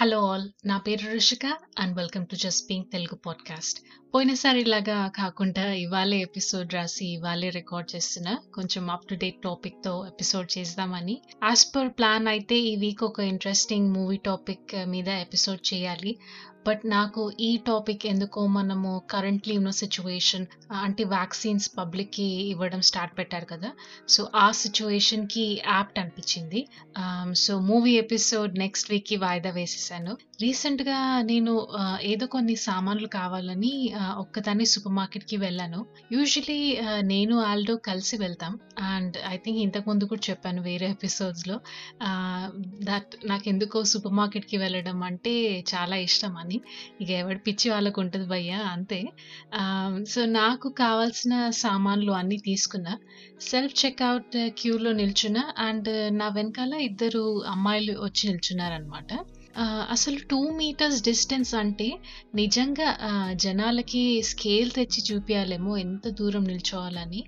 Hello all నా పేరు Rushika and welcome to just pink Telugu podcast పోయినసారి ఇలాగా కాకుండా ఇవాళే ఎపిసోడ్ రాసి ఇవాళే రికార్డ్ చేస్తున్న కొంచెం అప్ టు డేట్ టాపిక్తో ఎపిసోడ్ చేద్దామని. యాజ్ పర్ ప్లాన్ అయితే ఈ వీక్ ఒక ఇంట్రెస్టింగ్ మూవీ టాపిక్ మీద ఎపిసోడ్ చేయాలి. బట్ నాకు ఈ టాపిక్ ఎందుకో మనము కరెంట్లీ ఉన్న సిచ్యువేషన్ అంటే వ్యాక్సిన్స్ పబ్లిక్కి ఇవ్వడం స్టార్ట్ పెట్టారు కదా. సో ఆ సిచ్యువేషన్కి యాప్ట్ అనిపించింది. సో మూవీ ఎపిసోడ్ నెక్స్ట్ వీక్కి వాయిదా వేసేసాను. రీసెంట్గా నేను ఏదో కొన్ని సామాన్లు కావాలని ఒక్కదాన్ని సూపర్ మార్కెట్కి వెళ్ళాను. యూజువలీ నేను ఆల్డో కలిసి వెళ్తాం. అండ్ ఐ థింక్ ఇంతకు ముందు కూడా చెప్పాను వేరే ఎపిసోడ్స్లో దట్ నాకు ఎందుకో సూపర్ మార్కెట్కి వెళ్ళడం అంటే చాలా ఇష్టం అని. ఇక ఎవడి పిచ్చి వాళ్ళకు ఉంటుంది భయ్యా అంతే. సో నాకు కావాల్సిన సామాన్లు అన్నీ తీసుకున్నా. సెల్ఫ్ చెక్అవుట్ క్యూలో నిల్చున్నా. అండ్ నా వెనకాల ఇద్దరు అమ్మాయిలు వచ్చి నిల్చున్నారనమాట అసలు టూ మీటర్స్ డిస్టెన్స్ అంటే నిజంగా జనాలకి స్కేల్ తెచ్చి చూపించాలేమో ఎంత దూరం నిల్చోవాలని.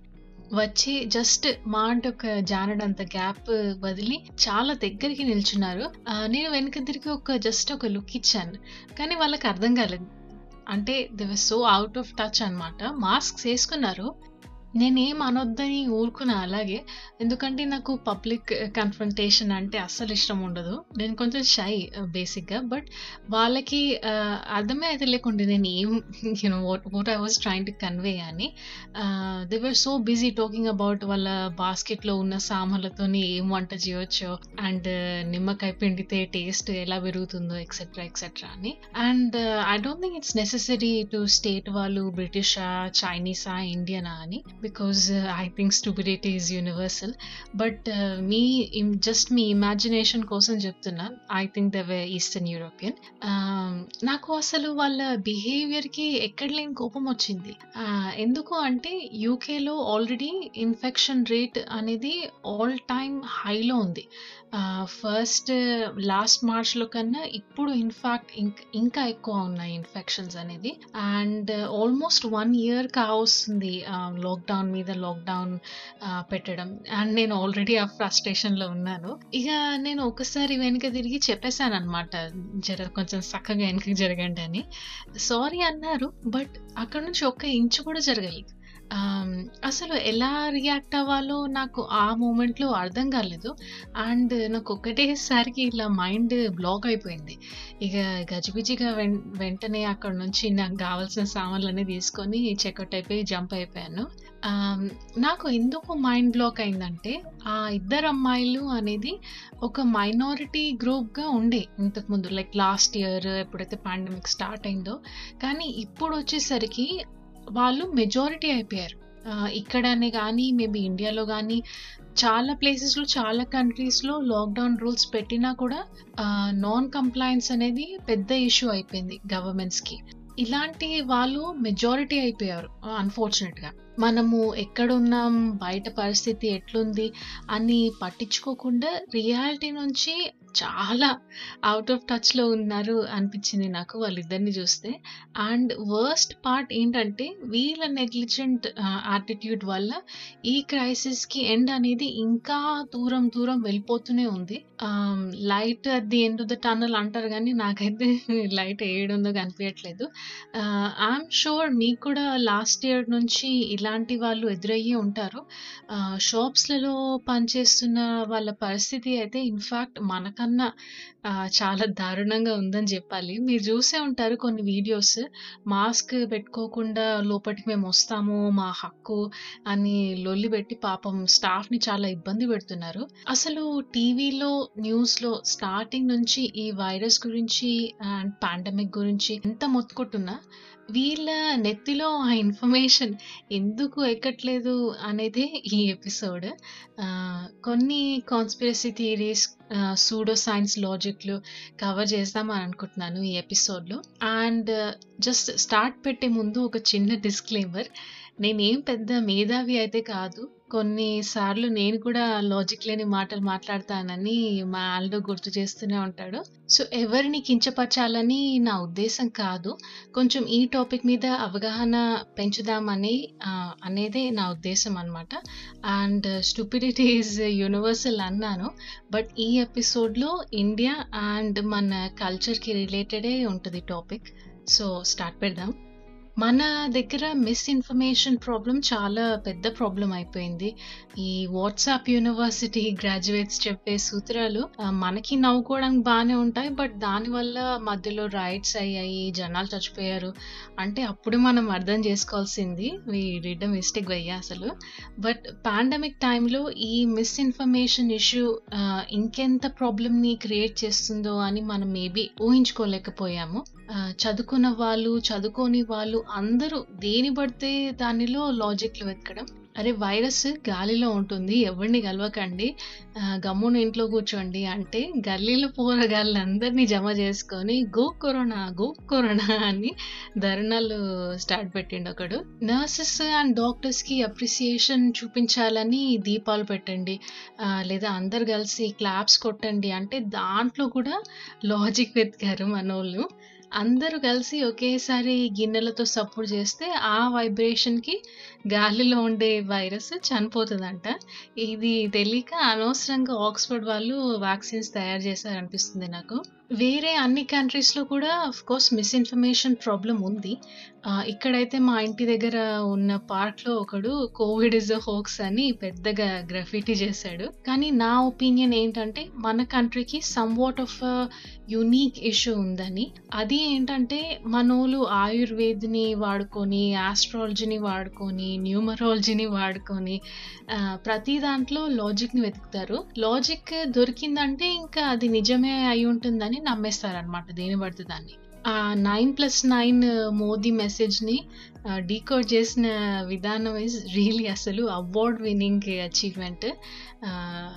వచ్చి జస్ట్ మా అంటే ఒక జానడంత గ్యాప్ వదిలి చాలా దగ్గరికి నిల్చున్నారు. నేను వెనక తిరిగి ఒక జస్ట్ ఒక లుక్ ఇచ్చాను. కానీ వాళ్ళకి అర్థం కాలేదు. అంటే they were so out of touch అనమాట మాస్క్స్ వేసుకున్నారు. నేనేం అనొద్దని ఊరుకున్నా అలాగే. ఎందుకంటే నాకు పబ్లిక్ కన్ఫ్రంటేషన్ అంటే అస్సలు ఇష్టం ఉండదు. నేను కొంచెం షై బేసిక్గా. బట్ వాళ్ళకి అర్థమే అయితే లేకుండా నేను ఏం you know what I was trying to convey అని. They were so busy talking about వాళ్ళ బాస్కెట్లో ఉన్న సామాన్లతోని ఏం వంట చేయొచ్చో అండ్ నిమ్మకాయ పిండితే టేస్ట్ ఎలా పెరుగుతుందో ఎక్సెట్రా ఎక్సెట్రా అని. And I don't think it's necessary to state వాళ్ళు బ్రిటిషా చైనీసా ఇండియనా అని. Because I think stupidity is universal but me just మీ ఇమాజినేషన్ కోసం చెప్తున్నా. I think the way eastern European నాకు అసలు వాళ్ళ బిహేవియర్కి ఎక్కడ లేని కోపం వచ్చింది. ఎందుకు అంటే యూకేలో ఆల్రెడీ ఇన్ఫెక్షన్ రేట్ అనేది ఆల్ టైమ్ హైలో ఉంది. ఫస్ట్ లాస్ట్ మార్చ్లో కన్నా ఇప్పుడు ఇన్ఫాక్ట్ ఇంకా ఎక్కువ ఉన్నాయి ఇన్ఫెక్షన్స్ అనేది. అండ్ ఆల్మోస్ట్ వన్ ఇయర్ కావస్తుంది లాక్డౌన్ మీద లాక్డౌన్ పెట్టడం. అండ్ నేను ఆల్రెడీ ఆ ఫ్రస్ట్రేషన్లో ఉన్నాను. ఇక నేను ఒకసారి వెనుక తిరిగి చెప్పేశాను అనమాట జర కొంచెం చక్కగా వెనుక జరగండి అని. సారీ అన్నారు బట్ అక్కడ నుంచి ఒక్క ఇంచు కూడా జరగలేదు. అసలు ఎలా రియాక్ట్ అవ్వాలో నాకు ఆ మూమెంట్లో అర్థం కాలేదు. అండ్ నాకు ఒకటేసారికి ఇలా మైండ్ బ్లాక్ అయిపోయింది. ఇక గజిబిజిగా వెం వెంటనే అక్కడ నుంచి నాకు కావాల్సిన సామాన్లన్నీ తీసుకొని చెక్అవుట్ అయిపోయి జంప్ అయిపోయాను. నాకు ఎందుకు మైండ్ బ్లాక్ అయిందంటే ఆ ఇద్దరు అమ్మాయిలు అనేది ఒక మైనారిటీ గ్రూప్గా ఉండే ఇంతకుముందు. లైక్ లాస్ట్ ఇయర్ ఎప్పుడైతే పాండమిక్ స్టార్ట్ అయిందో. కానీ ఇప్పుడు వచ్చేసరికి వాళ్ళు మెజారిటీ అయిపోయారు. ఇక్కడనే కానీ మేబీ ఇండియాలో కానీ చాలా ప్లేసెస్లో చాలా కంట్రీస్లో లాక్డౌన్ రూల్స్ పెట్టినా కూడా నాన్ కంప్లైన్స్ అనేది పెద్ద ఇష్యూ అయిపోయింది గవర్నమెంట్స్కి ఇలాంటి వాళ్ళు మెజారిటీ అయిపోయారు అన్ఫార్చునేట్గా మనము ఎక్కడున్నాం బయట పరిస్థితి ఎట్లుంది అని పట్టించుకోకుండా రియాలిటీ నుంచి చాలా అవుట్ ఆఫ్ టచ్లో ఉన్నారు అనిపించింది నాకు వాళ్ళిద్దరిని చూస్తే. అండ్ వర్స్ట్ పార్ట్ ఏంటంటే వీళ్ళ నెగ్లిజెంట్ యాటిట్యూడ్ వల్ల ఈ క్రైసిస్కి ఎండ్ అనేది ఇంకా దూరం దూరం వెళ్ళిపోతూనే ఉంది. Light at the end of the tunnel అంటారు కానీ నాకైతే లైట్ ఏడుందో కనిపించట్లేదు. ఐఎమ్ షూర్ మీకు కూడా లాస్ట్ ఇయర్ నుంచి ఇలా ఇలాంటి వాళ్ళు ఎదురయ్యి ఉంటారు షాప్స్లలో పనిచేస్తున్న వాళ్ళ పరిస్థితి అయితే ఇన్ఫ్యాక్ట్ మనకన్నా చాలా దారుణంగా ఉందని చెప్పాలి. మీరు చూసే ఉంటారు కొన్ని వీడియోస్ మాస్క్ పెట్టుకోకుండా లోపలికి మేము వస్తాము మా హక్కు అని లొల్లి పెట్టి పాపం స్టాఫ్ని చాలా ఇబ్బంది పెడుతున్నారు. అసలు టీవీలో న్యూస్లో స్టార్టింగ్ నుంచి ఈ వైరస్ గురించి అండ్ పాండమిక్ గురించి ఎంత మొత్తుకుంటున్నా వీళ్ళ నెత్తిలో ఆ ఇన్ఫర్మేషన్ ఎందుకు ఎక్కట్లేదు అనేది ఈ ఎపిసోడ్. కొన్ని కాన్స్పిరసీ థియరీస్ సూడో సైన్స్ లాజిక్లు కవర్ చేద్దామని అనుకుంటున్నాను ఈ ఎపిసోడ్లో. అండ్ జస్ట్ స్టార్ట్ పెట్టే ముందు ఒక చిన్న డిస్క్లైమర్ నేనేం పెద్ద మేధావి అయితే కాదు కొన్నిసార్లు నేను కూడా లాజిక్ లేని మాటలు మాట్లాడతానని మా ఆల్డో గుర్తు చేస్తూనే ఉంటాడు. సో, ఎవరిని కించపరచాలని నా ఉద్దేశం కాదు. కొంచెం ఈ టాపిక్ మీద అవగాహన పెంచుదామని అనేదే నా ఉద్దేశం అనమాట. అండ్ స్టూపిడిటీ ఈజ్ యూనివర్సల్ అన్నాను. బట్ ఈ ఎపిసోడ్‌లో ఇండియా అండ్ మన కల్చర్‌కి రిలేటెడే ఉంటుంది టాపిక్. సో, స్టార్ట్ పెడదాం. మన దగ్గర మిస్‌ఇన్ఫర్మేషన్ ప్రాబ్లం చాలా పెద్ద ప్రాబ్లం అయిపోయింది. ఈ వాట్సాప్ యూనివర్సిటీ గ్రాడ్యుయేట్స్ చెప్పే సూత్రాలు మనకి నవ్వుకోవడానికి బాగానే ఉంటాయి. బట్ దానివల్ల మధ్యలో రైట్స్ అయ్యాయి. జనాలు చచ్చిపోయారు. అంటే అప్పుడు మనం అర్థం చేసుకోవాల్సింది వీ డిడ్ మిస్టేక్ అయ్యా అసలు. బట్ పాండమిక్ టైంలో ఈ మిస్‌ఇన్ఫర్మేషన్ ఇష్యూ ఇంకెంత ప్రాబ్లమ్‌ని క్రియేట్ చేస్తుందో అని మనం మేబీ ఊహించుకోలేకపోయాము. చదువుకున్న వాళ్ళు, చదువుకోని వాళ్ళు అందరూ దేని పడితే దానిలో లాజిక్‌లు వెతకడం. అరే! వైరస్ గాలిలో ఉంటుంది. ఎవరిని కలవకండి. గమ్మున ఇంట్లో కూర్చోండి అంటే గల్లీలో పోరగాళ్ళందరినీ జమ చేసుకొని గో కరోనా, గో కరోనా అని ధర్నాలు స్టార్ట్ పెట్టిండు ఒకడు నర్సెస్ అండ్ డాక్టర్స్‌కి అప్రిసియేషన్ చూపించాలని దీపాలు పెట్టండి. లేదా అందరు కలిసి క్లాప్స్ కొట్టండి అంటే దాంట్లో కూడా లాజిక్ వెతికారు మనోళ్ళు. అందరూ కలిసి ఒకేసారి గిన్నెలతో సప్పుడు చేస్తే ఆ వైబ్రేషన్‌కి గాలిలో ఉండే వైరస్ చనిపోతుందంట ఇది తెలియక అనవసరంగా ఆక్స్‌ఫర్డ్ వాళ్ళు వ్యాక్సిన్స్ తయారు చేశారనిపిస్తుంది నాకు. వేరే అన్ని కంట్రీస్‌లో కూడా ఆఫ్‌కోర్స్ మిస్‌ఇన్ఫర్మేషన్ ప్రాబ్లం ఉంది. ఇక్కడైతే మా ఇంటి దగ్గర ఉన్న పార్క్‌లో ఒకడు కోవిడ్ ఇస్ అ హోక్స్ అని పెద్దగా గ్రఫిటీ చేశాడు. కానీ నా ఒపీనియన్ ఏంటంటే మన కంట్రీకి somewhat of unique unique issue ఉందని. అది ఏంటంటే మనోళ్ళు ఆయుర్వేద్‌ని వాడుకొని, ఆస్ట్రాలజీని వాడుకొని, న్యూమరాలజీని వాడుకొని ప్రతి దాంట్లో లాజిక్‌ని వెతుకుతారు. లాజిక్ దొరికిందంటే ఇంకా అది నిజమే అయి ఉంటుందని నమ్మేస్తారనమాట దేని పడితే దాన్ని. ఆ 9+9 మోదీ మెసేజ్‌ని డీకోడ్ చేసిన విధానం ఇస్ రియలీ అసలు అవార్డ్ విన్నింగ్ అచీవ్‌మెంట్.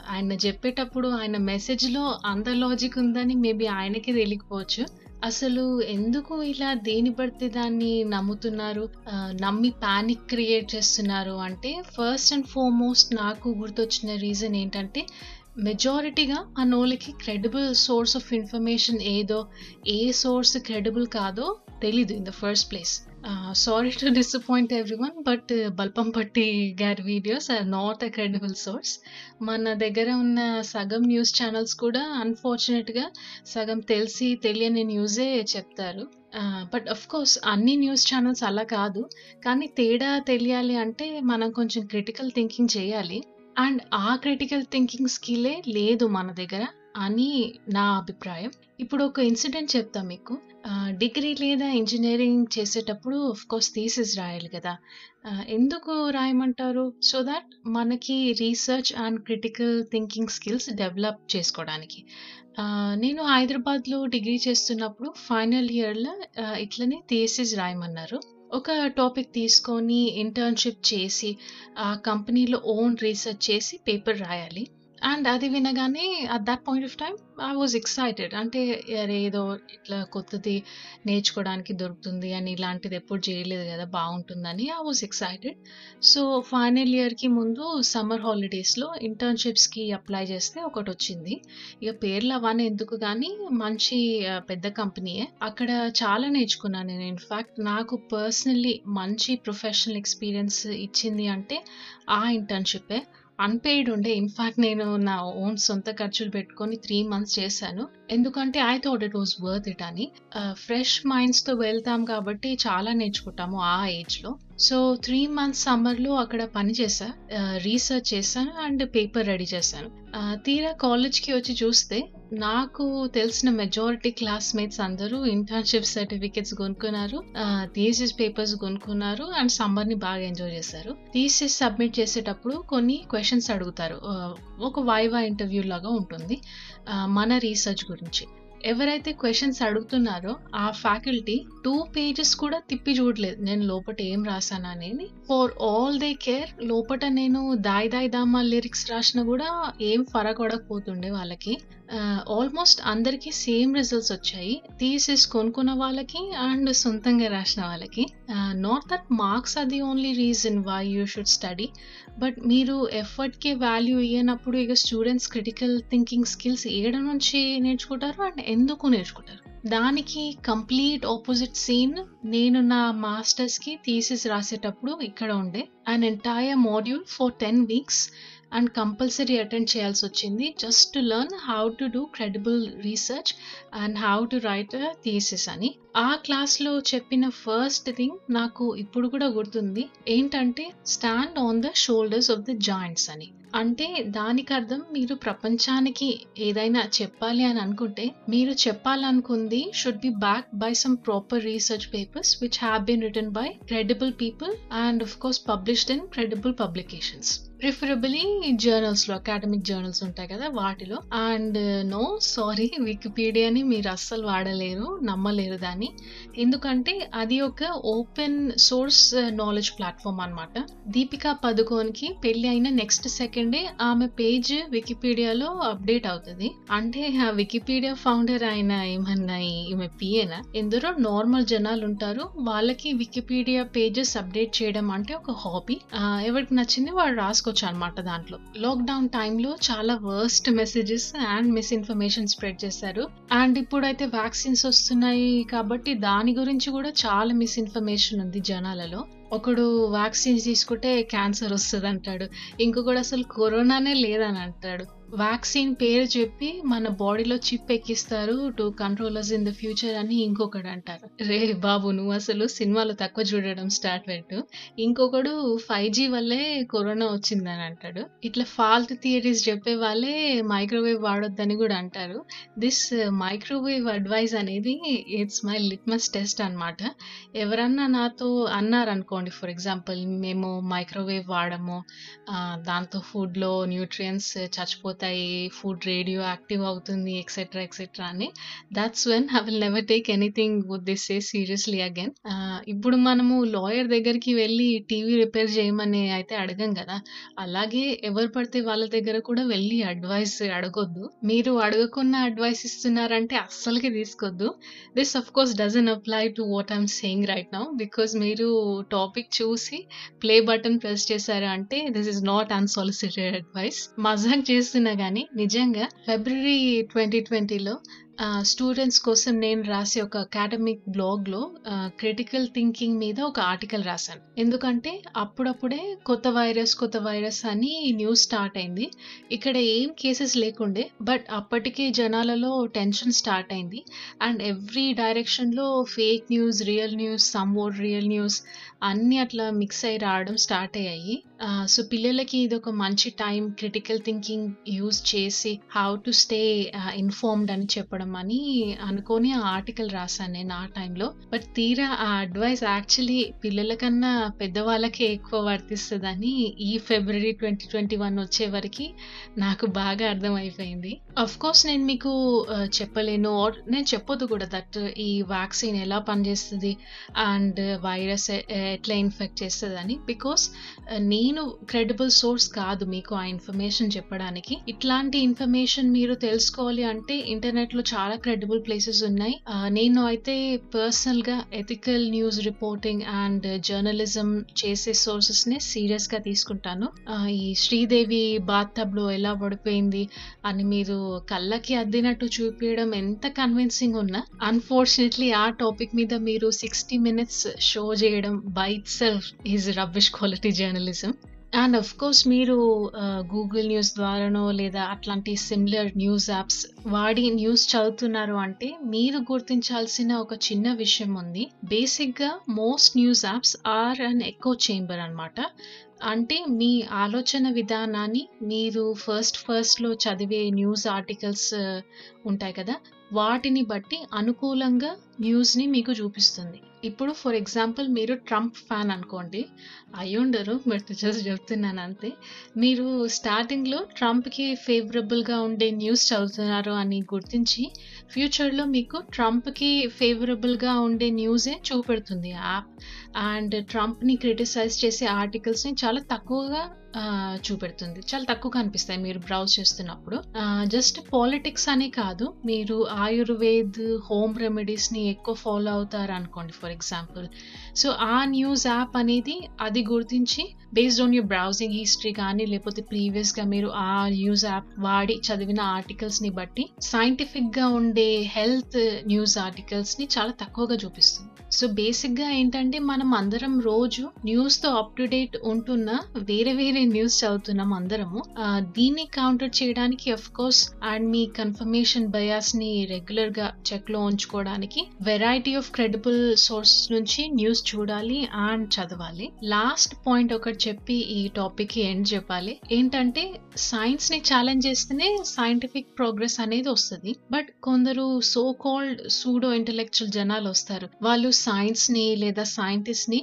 ఆయన చెప్పేటప్పుడు ఆయన మెసేజ్‌లో అంత లాజిక్ ఉందని మేబీ ఆయనకే తెలియకపోవచ్చు. అసలు ఎందుకు ఇలా దేని పడితే దాన్ని నమ్ముతున్నారు? నమ్మి పానిక్ క్రియేట్ చేస్తున్నారు అంటే ఫస్ట్ అండ్ ఫార్‌మోస్ట్ నాకు గుర్తొచ్చిన రీజన్ ఏంటంటే మెజారిటీగా మనోళ్ళకి క్రెడిబుల్ సోర్స్ ఆఫ్ ఇన్ఫర్మేషన్ ఏదో, ఏ సోర్స్ క్రెడిబుల్ కాదో తెలీదు in the first place. Sorry to disappoint everyone but Balapampatti గారి videos are not a credible source. మన దగ్గర ఉన్న సగం న్యూస్ ఛానల్స్ కూడా అన్‌ఫార్చునేట్‌గా సగం తెలిసి తెలియని న్యూసే చెప్తారు. బట్ ఆఫ్‌కోర్స్ అన్ని న్యూస్ ఛానల్స్ అలా కాదు. కానీ తేడా తెలియాలి అంటే మనం కొంచెం క్రిటికల్ థింకింగ్ చేయాలి. అండ్ ఆ క్రిటికల్ థింకింగ్ స్కిల్లే లేదు మన దగ్గర అని నా అభిప్రాయం. ఇప్పుడు ఒక ఇన్సిడెంట్ చెప్తా మీకు. డిగ్రీ లేదా ఇంజనీరింగ్ చేసేటప్పుడు ఆఫ్‌కోర్స్ థీసిస్ రాయాలి కదా! ఎందుకు రాయమంటారు? సో దట్ మనకి research and critical thinking skills develop చేసుకోవడానికి. నేను హైదరాబాద్‌లో డిగ్రీ చేస్తున్నప్పుడు ఫైనల్ ఇయర్‌లో ఇట్లనే థీసిస్ రాయమన్నారు. ఒక టాపిక్ తీసుకొని ఇంటర్న్‌షిప్ చేసి, ఆ కంపెనీలో ఓన్ రీసెర్చ్ చేసి పేపర్ రాయాలి. అండ్ అది వినగానే at that point of time I was excited. అంటే అరే! ఏదో ఇట్లా కొత్తది నేర్చుకోవడానికి దొరుకుతుంది అని ఇలాంటిది ఎప్పుడు చేయలేదు కదా! బాగుంటుందని I was excited. So final ఇయర్‌కి ముందు సమ్మర్ హాలిడేస్‌లో ఇంటర్న్‌షిప్స్‌కి అప్లై చేస్తే ఒకటి వచ్చింది ఇక పేర్లు అవన్నీ ఎందుకు కానీ మంచి పెద్ద కంపెనీయే. అక్కడ చాలా నేర్చుకున్నాను నేను. ఇన్ఫ్యాక్ట్ నాకు పర్సనల్లీ మంచి ప్రొఫెషనల్ ఎక్స్‌పీరియన్స్ ఇచ్చింది అంటే ఆ ఇంటర్న్‌షిప్పే. అన్‌పెయిడ్ ఉండే. ఇన్‌ఫాక్ట్ నేను నా ఓన్ సొంత ఖర్చులు పెట్టుకొని త్రీ మంత్స్ చేశాను. ఎందుకంటే I thought it was worth it అని. Uh, ఫ్రెష్ మైండ్స్‌తో వెళ్తాం కాబట్టి చాలా నేర్చుకుంటాము ఆ ఏజ్‌లో. సో త్రీ మంత్స్ సమ్మర్‌లో అక్కడ పని చేశా. రీసెర్చ్ చేశాను అండ్ పేపర్ రెడీ చేశాను. తీరా కాలేజ్‌కి వచ్చి చూస్తే నాకు తెలిసిన మెజారిటీ క్లాస్‌మేట్స్ అందరూ ఇంటర్న్‌షిప్ సర్టిఫికేట్స్ కొనుక్కున్నారు. ఆహ్, థీసిస్ పేపర్స్ కొనుక్కున్నారు అండ్ సమ్మర్‌ని బాగా ఎంజాయ్ చేశారు. థీసిస్ సబ్మిట్ చేసేటప్పుడు కొన్ని క్వశ్చన్స్ అడుగుతారు. ఒక వైవా ఇంటర్వ్యూ లాగా ఉంటుంది. మన రీసెర్చ్ గురించి. ఎవరైతే క్వశ్చన్స్ అడుగుతున్నారో ఆ ఫ్యాకల్టీ టూ పేజెస్ కూడా తిప్పి చూడలేదు. నేను లోపట ఏం రాసాననేది. ఫర్ ఆల్ దే కేర్ లోపట నేను 'దాయి దాయి దామా' లిరిక్స్ రాసిన కూడా ఏం ఫరక్ పడకపోతుండే వాళ్ళకి. ఆల్మోస్ట్ అందరికీ సేమ్ రిజల్ట్స్ వచ్చాయి. థీసిస్ కొనుక్కున్న వాళ్ళకి అండ్ సొంతంగా రాసిన వాళ్ళకి. Not that marks are the only reason why you should study but మీరు ఎఫర్ట్కి వాల్యూ ఇవ్వనప్పుడు ఇక స్టూడెంట్స్ క్రిటికల్ థింకింగ్ స్కిల్స్ ఏడ నుంచి నేర్చుకుంటారు అండ్ ఎందుకు నేర్చుకుంటారు? దానికి కంప్లీట్ ఆపోజిట్ సీన్ నేను నా మాస్టర్స్కి థీసిస్ రాసేటప్పుడు ఇక్కడ ఉండే and entire module for ten weeks and compulsory attend చేయాల్సి వచ్చింది. Just to learn how to do credible research and how to write theses అని. ఆ క్లాస్లో చెప్పిన ఫస్ట్ థింగ్ నాకు ఇప్పుడు కూడా గుర్తుంది. ఏంటంటే stand on the shoulders of the giants అని. అంటే దానికి అర్థం మీరు ప్రపంచానికి ఏదైనా చెప్పాలి అని అనుకుంటే మీరు చెప్పాలనుకుంది should be back by some proper research papers which have been written by credible people and of course published in credible publications preferably జర్నల్స్లో academic journals ఉంటాయి కదా వాటిలో. అండ్ నో సారీ వికీపీడియాని మీరు అస్సలు వాడలేరు నమ్మలేరు దాన్ని. ఎందుకంటే అది ఒక ఓపెన్ సోర్స్ నాలెడ్జ్ ప్లాట్ఫామ్ అనమాట దీపికా పదుకోన్కి పెళ్ళి అయిన నెక్స్ట్ సెకండ్ ఆమె పేజ్ వికీపీడియాలో అప్డేట్ అవుతుంది. అంటే ఆ వికీపీడియా ఫౌండర్ ఆయన ఏమన్నా ఈమె పిఏనా? ఎందరో నార్మల్ జనాలు ఉంటారు వాళ్ళకి వికీపీడియా పేజెస్ అప్డేట్ చేయడం అంటే ఒక హాబీ. ఎవరికి నచ్చింది వాడు రాసుకోవచ్చు అనమాట దాంట్లో. లాక్డౌన్ టైంలో చాలా worst messages and misinformation spread చేశారు. అండ్ ఇప్పుడైతే వ్యాక్సిన్స్ వస్తున్నాయి కాబట్టి దాని గురించి కూడా చాలా మిస్ఇన్ఫర్మేషన్ ఉంది జనాలలో. ఒకడు వ్యాక్సిన్స్ తీసుకుంటే క్యాన్సర్ వస్తుంది అంటాడు ఇంకొకడు అసలు కరోనానే లేదని అంటాడు వ్యాక్సిన్ పేరు చెప్పి మన బాడీలో chip ఎక్కిస్తారు to control us in the future అని ఇంకొకడు అంటారు. రే బాబు నువ్వు అసలు సినిమాలు తక్కువ చూడడం స్టార్ట్ పెట్టు. ఇంకొకడు ఫైవ్ జీ వల్లే కరోనా వచ్చిందని అంటాడు. ఇట్లా ఫాల్ట్ థియరీస్ చెప్పే వాళ్ళే మైక్రోవేవ్ వాడొద్దని కూడా అంటారు. దిస్ మైక్రోవేవ్ అడ్వైస్ అనేది ఇట్స్ మై లిట్మస్ టెస్ట్ అనమాట ఎవరన్నా నాతో అన్నారనుకోండి ఫర్ ఎగ్జాంపుల్ మేము మైక్రోవేవ్ వాడము దాంతో ఫుడ్లో న్యూట్రియన్స్ చచ్చిపోతాయి ఫుడ్ రేడియో యాక్టివ్ అవుతుంది ఎక్సెట్రా ఎక్సెట్రా అని. That's when I will never take anything would this say seriously again ఇప్పుడు మనము లాయర్ దగ్గరికి వెళ్ళి టీవీ రిపేర్ చేయమని అయితే అడగం కదా. అలాగే ఎవరు పడితే వాళ్ళ దగ్గర కూడా వెళ్ళి అడ్వైస్ అడగొద్దు. మీరు అడగకున్న అడ్వైస్ ఇస్తున్నారంటే అస్సలకి తీసుకోవద్దు this of course doesn't apply to what I'm saying right now because మీరు టాపిక్ చూసి ప్లే బటన్ ప్రెస్ చేశారు అంటే this is not unsolicited advice మజాక్ చేస్తున్నా కానీ నిజంగా ఫిబ్రవరి ట్వంటీ ట్వంటీలో స్టూడెంట్స్ కోసం నేను రాసే ఒక అకాడమిక్ బ్లాగ్లో క్రిటికల్ థింకింగ్ మీద ఒక ఆర్టికల్ రాశాను. ఎందుకంటే అప్పుడప్పుడే కొత్త వైరస్ కొత్త వైరస్ అని న్యూస్ స్టార్ట్ అయింది. ఇక్కడ ఏం కేసెస్ లేకుండే బట్ అప్పటికే జనాలలో టెన్షన్ స్టార్ట్ అయింది. అండ్ ఎవ్రీ డైరెక్షన్లో fake news real news some or real news అన్నీ అట్లా మిక్స్ అయి రావడం స్టార్ట్ అయ్యాయి. సో పిల్లలకి ఇది ఒక మంచి టైం క్రిటికల్ థింకింగ్ యూజ్ చేసి హౌ టు స్టే ఇన్ఫార్మ్డ్ అని చెప్పడం అని అనుకొని ఆ ఆర్టికల్ రాశాను నేను ఆ టైంలో. బట్ తీరా ఆ అడ్వైస్ యాక్చువల్లీ పిల్లల కన్నా పెద్దవాళ్ళకే ఎక్కువ వర్తిస్తుందని ఈ ఫిబ్రవరి ట్వంటీ ట్వంటీ వన్ వచ్చే వరకు నాకు బాగా అర్థమైపోయింది. అఫ్ కోర్స్ నేను మీకు చెప్పలేను. నేను చెప్పొద్దు కూడా దట్ ఈ వ్యాక్సిన్ ఎలా పనిచేస్తుంది అండ్ వైరస్ ఎట్లా ఇన్ఫెక్ట్ చేస్తుంది అని బికాస్ నేను క్రెడిబుల్ సోర్స్ కాదు మీకు ఆ ఇన్ఫర్మేషన్ చెప్పడానికి. ఇట్లాంటి ఇన్ఫర్మేషన్ మీరు తెలుసుకోవాలి అంటే ఇంటర్నెట్లో చాలా క్రెడిబుల్ ప్లేసెస్ ఉన్నాయి. నేను అయితే పర్సనల్గా ethical news reporting and journalism చేసే సోర్సెస్ని సీరియస్గా తీసుకుంటాను. ఈ శ్రీదేవి బాత్ టబ్లో ఎలా పడిపోయింది అని మీరు కళ్ళకి అద్దినట్టు చూపించడం ఎంత కన్విన్సింగ్ ఉన్నా అన్ఫార్చునేట్లీ ఆ టాపిక్ మీద మీరు సిక్స్టీ మినిట్స్ షో చేయడం by itself is rubbish quality journalism and of course మీరు uh, గూగుల్ న్యూస్ ద్వారానో లేదా అట్లాంటి సిమిలర్ న్యూస్ యాప్స్ వాడి న్యూస్ చదువుతున్నారు అంటే మీరు గుర్తించాల్సిన ఒక చిన్న విషయం ఉంది. బేసిక్గా most news apps are an echo chamber అనమాట అంటే మీ ఆలోచన విధానాన్ని మీరు ఫస్ట్ ఫస్ట్లో చదివే న్యూస్ ఆర్టికల్స్ uh, ఉంటాయి కదా? వాటిని బట్టి అనుకూలంగా న్యూస్ని మీకు చూపిస్తుంది. ఇప్పుడు ఫర్ ఎగ్జాంపుల్ మీరు ట్రంప్ ఫ్యాన్ అనుకోండి అయ్యుండరు బట్ జస్ట్ చెప్తున్నాను అంతే. మీరు స్టార్టింగ్లో ట్రంప్కి ఫేవరబుల్గా ఉండే న్యూస్ చదువుతున్నారు అని గుర్తించి ఫ్యూచర్లో మీకు ట్రంప్కి ఫేవరబుల్గా ఉండే న్యూసే చూపెడుతుంది. యాప్ అండ్ ట్రంప్ని క్రిటిసైజ్ చేసే ఆర్టికల్స్ని చాలా తక్కువగా చూపెడుతుంది. చాలా తక్కువ కనిపిస్తాయి మీరు బ్రౌజ్ చేస్తున్నప్పుడు. జస్ట్ పాలిటిక్స్ అనే కాదు. మీరు ఆయుర్వేద్, హోమ్ రెమెడీస్‌ని ఎక్కువ ఫాలో అవుతారు అనుకోండి ఫర్ ఎగ్జాంపుల్. సో, ఆ న్యూస్ యాప్ అనేది అది గుర్తించి based on your browsing history కానీ, లేకపోతే ప్రీవియస్‌గా మీరు ఆ న్యూస్ యాప్ వాడి చదివిన ఆర్టికల్స్‌ని బట్టి సైంటిఫిక్‌గా ఉండే హెల్త్ న్యూస్ ఆర్టికల్స్‌ని చాలా తక్కువగా చూపిస్తుంది. సో, బేసిక్‌గా ఏంటంటే మనం అందరం రోజు న్యూస్‌తో అప్ టు డేట్ ఉంటున్న వేరే వేరే న్యూస్ చదువుతున్నాం అందరము. దీన్ని కౌంటర్ చేయడానికి ఆఫ్‌కోర్స్ అండ్ మీ కన్ఫర్మేషన్ బయాస్‌ని రెగ్యులర్‌గా చెక్‌లో ఉంచుకోవడానికి వెరైటీ ఆఫ్ క్రెడిబుల్ సోర్స్ నుంచి న్యూస్ చూడాలి అండ్ చదవాలి. లాస్ట్ పాయింట్ ఒకటి చెప్పి ఈ టాపిక్‌కి ఎండ్ చెప్పాలి. ఏంటంటే సైన్స్‌ని ఛాలెంజ్ చేస్తేనే సైంటిఫిక్ ప్రోగ్రెస్ అనేది వస్తుంది బట్ కొందరు సో కాల్డ్ సూడో ఇంటలెక్చువల్ జనాలు వస్తారు. వాళ్ళు సైన్స్‌ని లేదా సైంటిస్ట్‌ని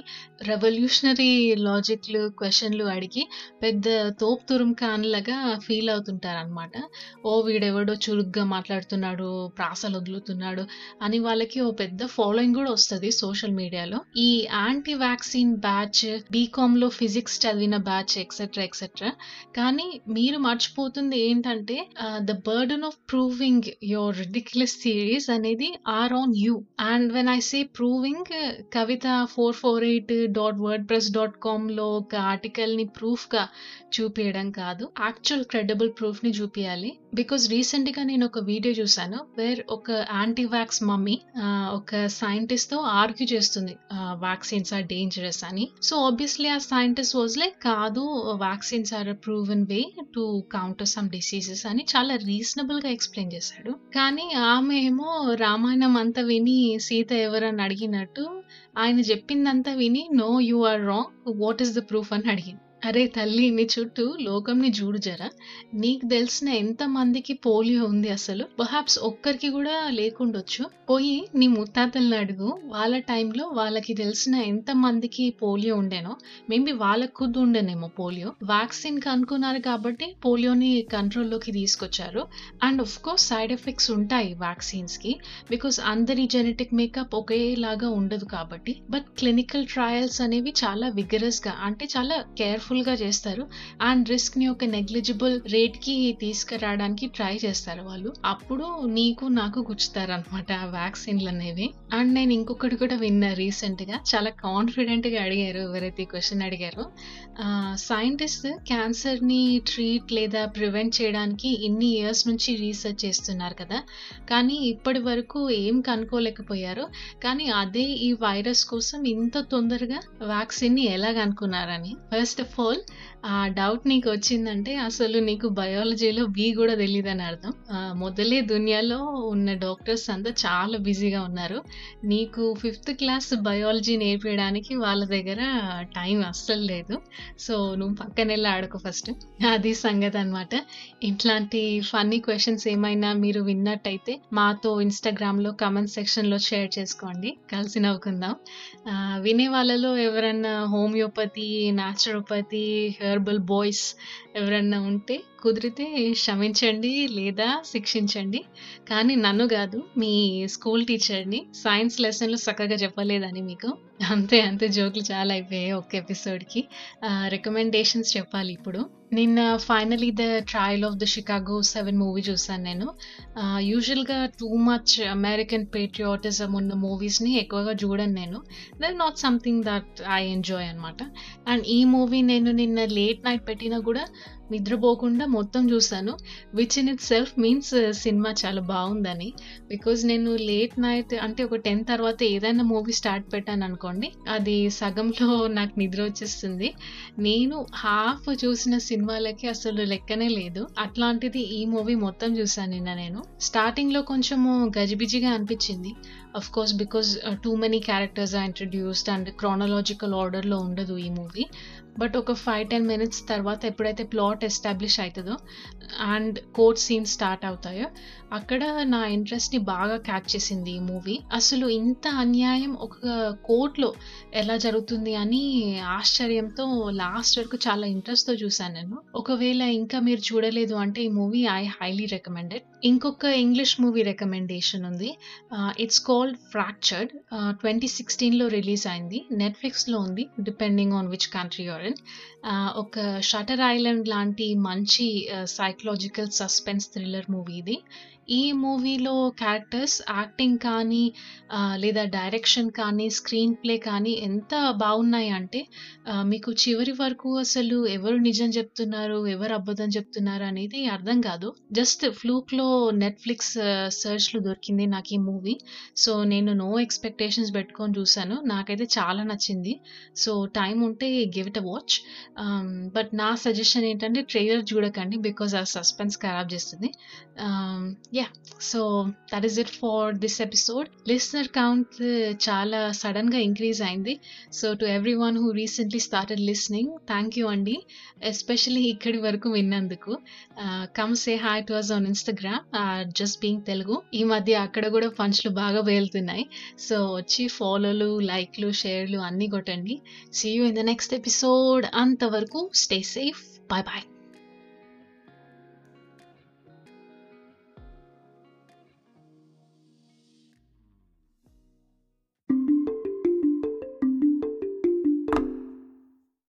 రెవల్యూషనరీ లాజిక్‌లు, క్వశ్చన్లు అడిగి పెద్ద తోపు తురుంకాన్‌లాగా ఫీల్ అవుతుంటారనమాట. ఓ వీడెవడో చురుగ్గా మాట్లాడుతున్నాడు, ప్రాసలు వదులుతున్నాడు అని వాళ్ళకి ఓ పెద్ద ఫాలోయింగ్ కూడా వస్తుంది సోషల్ మీడియాలో. ఈ యాంటీ వ్యాక్సిన్ బ్యాచ్, బీకామ్‌లో ఫిజిక్స్ చదివిన బ్యాచ్ ఎక్సెట్రా ఎక్సెట్రా. కానీ మీరు మర్చిపోతుంది ఏంటంటే the burden of proving your ridiculous theories అనేది are on you. And when I say proving Kavitha 448.wordpress.comలో ఒక ఆర్టికల్‌ని ప్రూఫ్‌గా చూపించడం కాదు. యాక్చువల్ క్రెడిబుల్ ప్రూఫ్‌ని చూపించాలి బికాజ్ రీసెంట్‌గా నేను ఒక వీడియో చూశాను వేర్ ఒక యాంటీవాక్స్ మమ్మీ ఒక సైంటిస్ట్‌తో ఆర్గ్యూ చేస్తుంది. వ్యాక్సిన్స్ వాక్సిన్స్ ఆర్ డేంజరస్ అని. సో, ఆబ్వియస్లీ ఆ సైంటిస్ట్ వాస్ లైక్ కాదు vaccines are proven way to counter some diseases అని చాలా రీజనబుల్‌గా ఎక్స్‌ప్లెయిన్ చేశాడు. కానీ ఆమె ఏమో రామాయణం అంతా విని సీత ఎవరని అడిగినట్టు ఆయన చెప్పిందంతా విని no you are wrong. What is the proof అని అడిగింది. అరే తల్లి నీ చుట్టూ లోకంని చూడు జర. నీకు తెలిసిన ఎంత మందికి పోలియో ఉంది అసలు? పర్హాప్స్ ఒక్కరికి కూడా లేకుండొచ్చు. పోయి నీ ముత్తాతల్ని అడుగు. వాళ్ళ టైంలో వాళ్ళకి తెలిసిన ఎంత మందికి పోలియో ఉండేనో. మేబీ వాళ్ళకు కుద్దు ఉండేనేమో పోలియో. వ్యాక్సిన్ కనుక్కున్నారు కాబట్టి పోలియోని కంట్రోల్‌లోకి తీసుకొచ్చారు. And of course side effects ఉంటాయి వ్యాక్సిన్స్కి బికాస్ అందరి జెనెటిక్ మేకప్ ఒకేలాగా ఉండదు కాబట్టి. బట్ క్లినికల్ ట్రయల్స్ అనేవి చాలా విగరస్‌గా అంటే చాలా కేర్ఫుల్ కేర్‌ఫుల్‌గా చేస్తారు. అండ్ రిస్క్‌ని ఒక నెగ్లిజిబుల్ రేట్‌కి తీసుకురావడానికి ట్రై చేస్తారు వాళ్ళు. అప్పుడు నీకు నాకు గుచ్చుతారనమాట ఆ వ్యాక్సిన్‌లనేవి. అండ్ నేను ఇంకొకటి కూడా విన్నా రీసెంట్‌గా చాలా కాన్ఫిడెంట్‌గా అడిగారు ఎవరైతే క్వశ్చన్ అడిగారు అడిగారో. సైంటిస్ట్ క్యాన్సర్‌ని ట్రీట్ లేదా ప్రివెంట్ చేయడానికి ఇన్ని ఇయర్స్ నుంచి రీసెర్చ్ చేస్తున్నారు కదా! కానీ ఇప్పటి వరకు ఏం కనుక్కోలేకపోయారు. కానీ అదే ఈ వైరస్ కోసం ఇంత తొందరగా వ్యాక్సిన్‌ని ఎలా కనుక్కున్నారని. ఫస్ట్ ఆఫ్ ఆల్ ఆ డౌట్ నీకు వచ్చిందంటే అసలు నీకు బయాలజీలో బి కూడా తెలియదని అర్థం. మొదలే దునియాలో ఉన్న డాక్టర్స్ అంతా చాలా బిజీగా ఉన్నారు. నీకు ఫిఫ్త్ క్లాస్ బయాలజీ నేర్పించడానికి వాళ్ళ దగ్గర టైం అస్సలు లేదు. సో, నువ్వు పక్కనెళ్ళి ఆడకు ఫస్ట్. అది సంగతి అనమాట ఇట్లాంటి ఫన్నీ క్వశ్చన్స్ ఏమైనా మీరు విన్నట్టయితే మాతో ఇన్‌స్టాగ్రామ్‌లో కామెంట్ సెక్షన్‌లో షేర్ చేసుకోండి. కలిసి నవ్వుకుందాం. వినే వాళ్ళలో ఎవరన్నా హోమియోపతి, న్యాచురోపతి, హెర్బల్ బాయ్స్ ఎవరన్నా ఉంటే కుదిరితే క్షమించండి లేదా శిక్షించండి. కానీ నన్ను కాదు మీ స్కూల్ టీచర్‌ని సైన్స్ లెసన్‌లు చక్కగా చెప్పలేదని మీకు. అంతే అంతే జోకులు చాలా అయిపోయాయి ఒక ఎపిసోడ్‌కి. రికమెండేషన్స్ చెప్పాలి ఇప్పుడు. నిన్న finally the trial of the Chicago seven movie చూసాను నేను. యూజువల్‌గా టూ మచ్ అమెరికన్ పేట్రియాటిజం ఉన్న మూవీస్‌ని ఎక్కువగా చూడను నేను. They not something that I enjoy అనమాట. అండ్ ఈ మూవీ నేను నిన్న లేట్ నైట్ పెట్టినా కూడా నిద్రపోకుండా మొత్తం చూసాను. Which in itself means cinema చాలా బాగుందని బికాజ్ నేను లేట్ నైట్ అంటే ఒక 10 తర్వాత ఏదైనా మూవీ స్టార్ట్ పెట్టాను అనుకోండి అది సగంలో నాకు నిద్ర వచ్చేస్తుంది. నేను హాఫ్ చూసిన సినిమాలకి అసలు లెక్కనే లేదు. అట్లాంటిది ఈ మూవీ మొత్తం చూసాను నిన్న నేను. స్టార్టింగ్‌లో కొంచెము గజిబిజిగా అనిపించింది. Of course because too many characters are introduced and chronological ఆర్డర్‌లో ఉండదు ఈ మూవీ. బట్ ఒక 5, 10 మినిట్స్ తర్వాత ఎప్పుడైతే ప్లాట్ ఎస్టాబ్లిష్ అవుతుందో అండ్ కోర్ట్ సీన్స్ స్టార్ట్ అవుతాయో అక్కడ నా ఇంట్రెస్ట్‌ని బాగా క్యాచ్ చేసింది ఈ మూవీ. అసలు ఇంత అన్యాయం ఒక కోర్ట్‌లో ఎలా జరుగుతుంది అని ఆశ్చర్యంతో లాస్ట్ వరకు చాలా ఇంట్రెస్ట్‌తో చూశాను నేను. ఒకవేళ ఇంకా మీరు చూడలేదు అంటే ఈ మూవీ ఐ హైలీ రికమెండెడ్. ఇంకొక ఇంగ్లీష్ మూవీ రికమెండేషన్ ఉంది. ఇట్స్ కాల్డ్ 'ఫ్రాక్చర్డ్' ట్వంటీ సిక్స్టీన్లో రిలీజ్ అయింది. నెట్‌ఫ్లిక్స్‌లో ఉంది. Depending on which country are in. ఒక 'షటర్ ఐలాండ్' లాంటి మంచి సైకలాజికల్ సస్పెన్స్ థ్రిల్లర్ మూవీ ఇది. ఈ మూవీలో క్యారెక్టర్స్ యాక్టింగ్ కానీ లేదా డైరెక్షన్ కానీ, స్క్రీన్ ప్లే కానీ ఎంత బాగున్నాయంటే అంటే మీకు చివరి వరకు అసలు ఎవరు నిజం చెప్తున్నారు, ఎవరు అబద్ధం చెప్తున్నారు అనేది అర్థం కాదు. జస్ట్ ఫ్లూక్‌లో నెట్‌ఫ్లిక్స్ సెర్చ్‌లో దొరికింది నాకు ఈ మూవీ. సో, నేను నో ఎక్స్‌పెక్టేషన్స్ పెట్టుకొని చూశాను నాకైతే చాలా నచ్చింది. సో, టైం ఉంటే give it a watch. But నా సజెషన్ ఏంటంటే ట్రైలర్ చూడకండి. బికాజ్ ఆ సస్పెన్స్ ఖరాబ్ చేస్తుంది um, yeah so, that is it for this episode. Listener count చాలా సడన్గా ఇంక్రీజ్ అయింది. So, to everyone who recently started listening thank you అండి. ఎస్పెషల్లీ ఇక్కడి వరకు విన్నందుకు. Come say hi to us on Instagram just being Telugu. ఈ మధ్య అక్కడ కూడా పంచ్‌లు బాగా వేలుతున్నాయి సో, వచ్చి ఫాలోలు, లైక్‌లు, షేర్‌లు అన్నీ కొట్టండి. See you in the next episode. అంతవరకు స్టే సేఫ్. Bye bye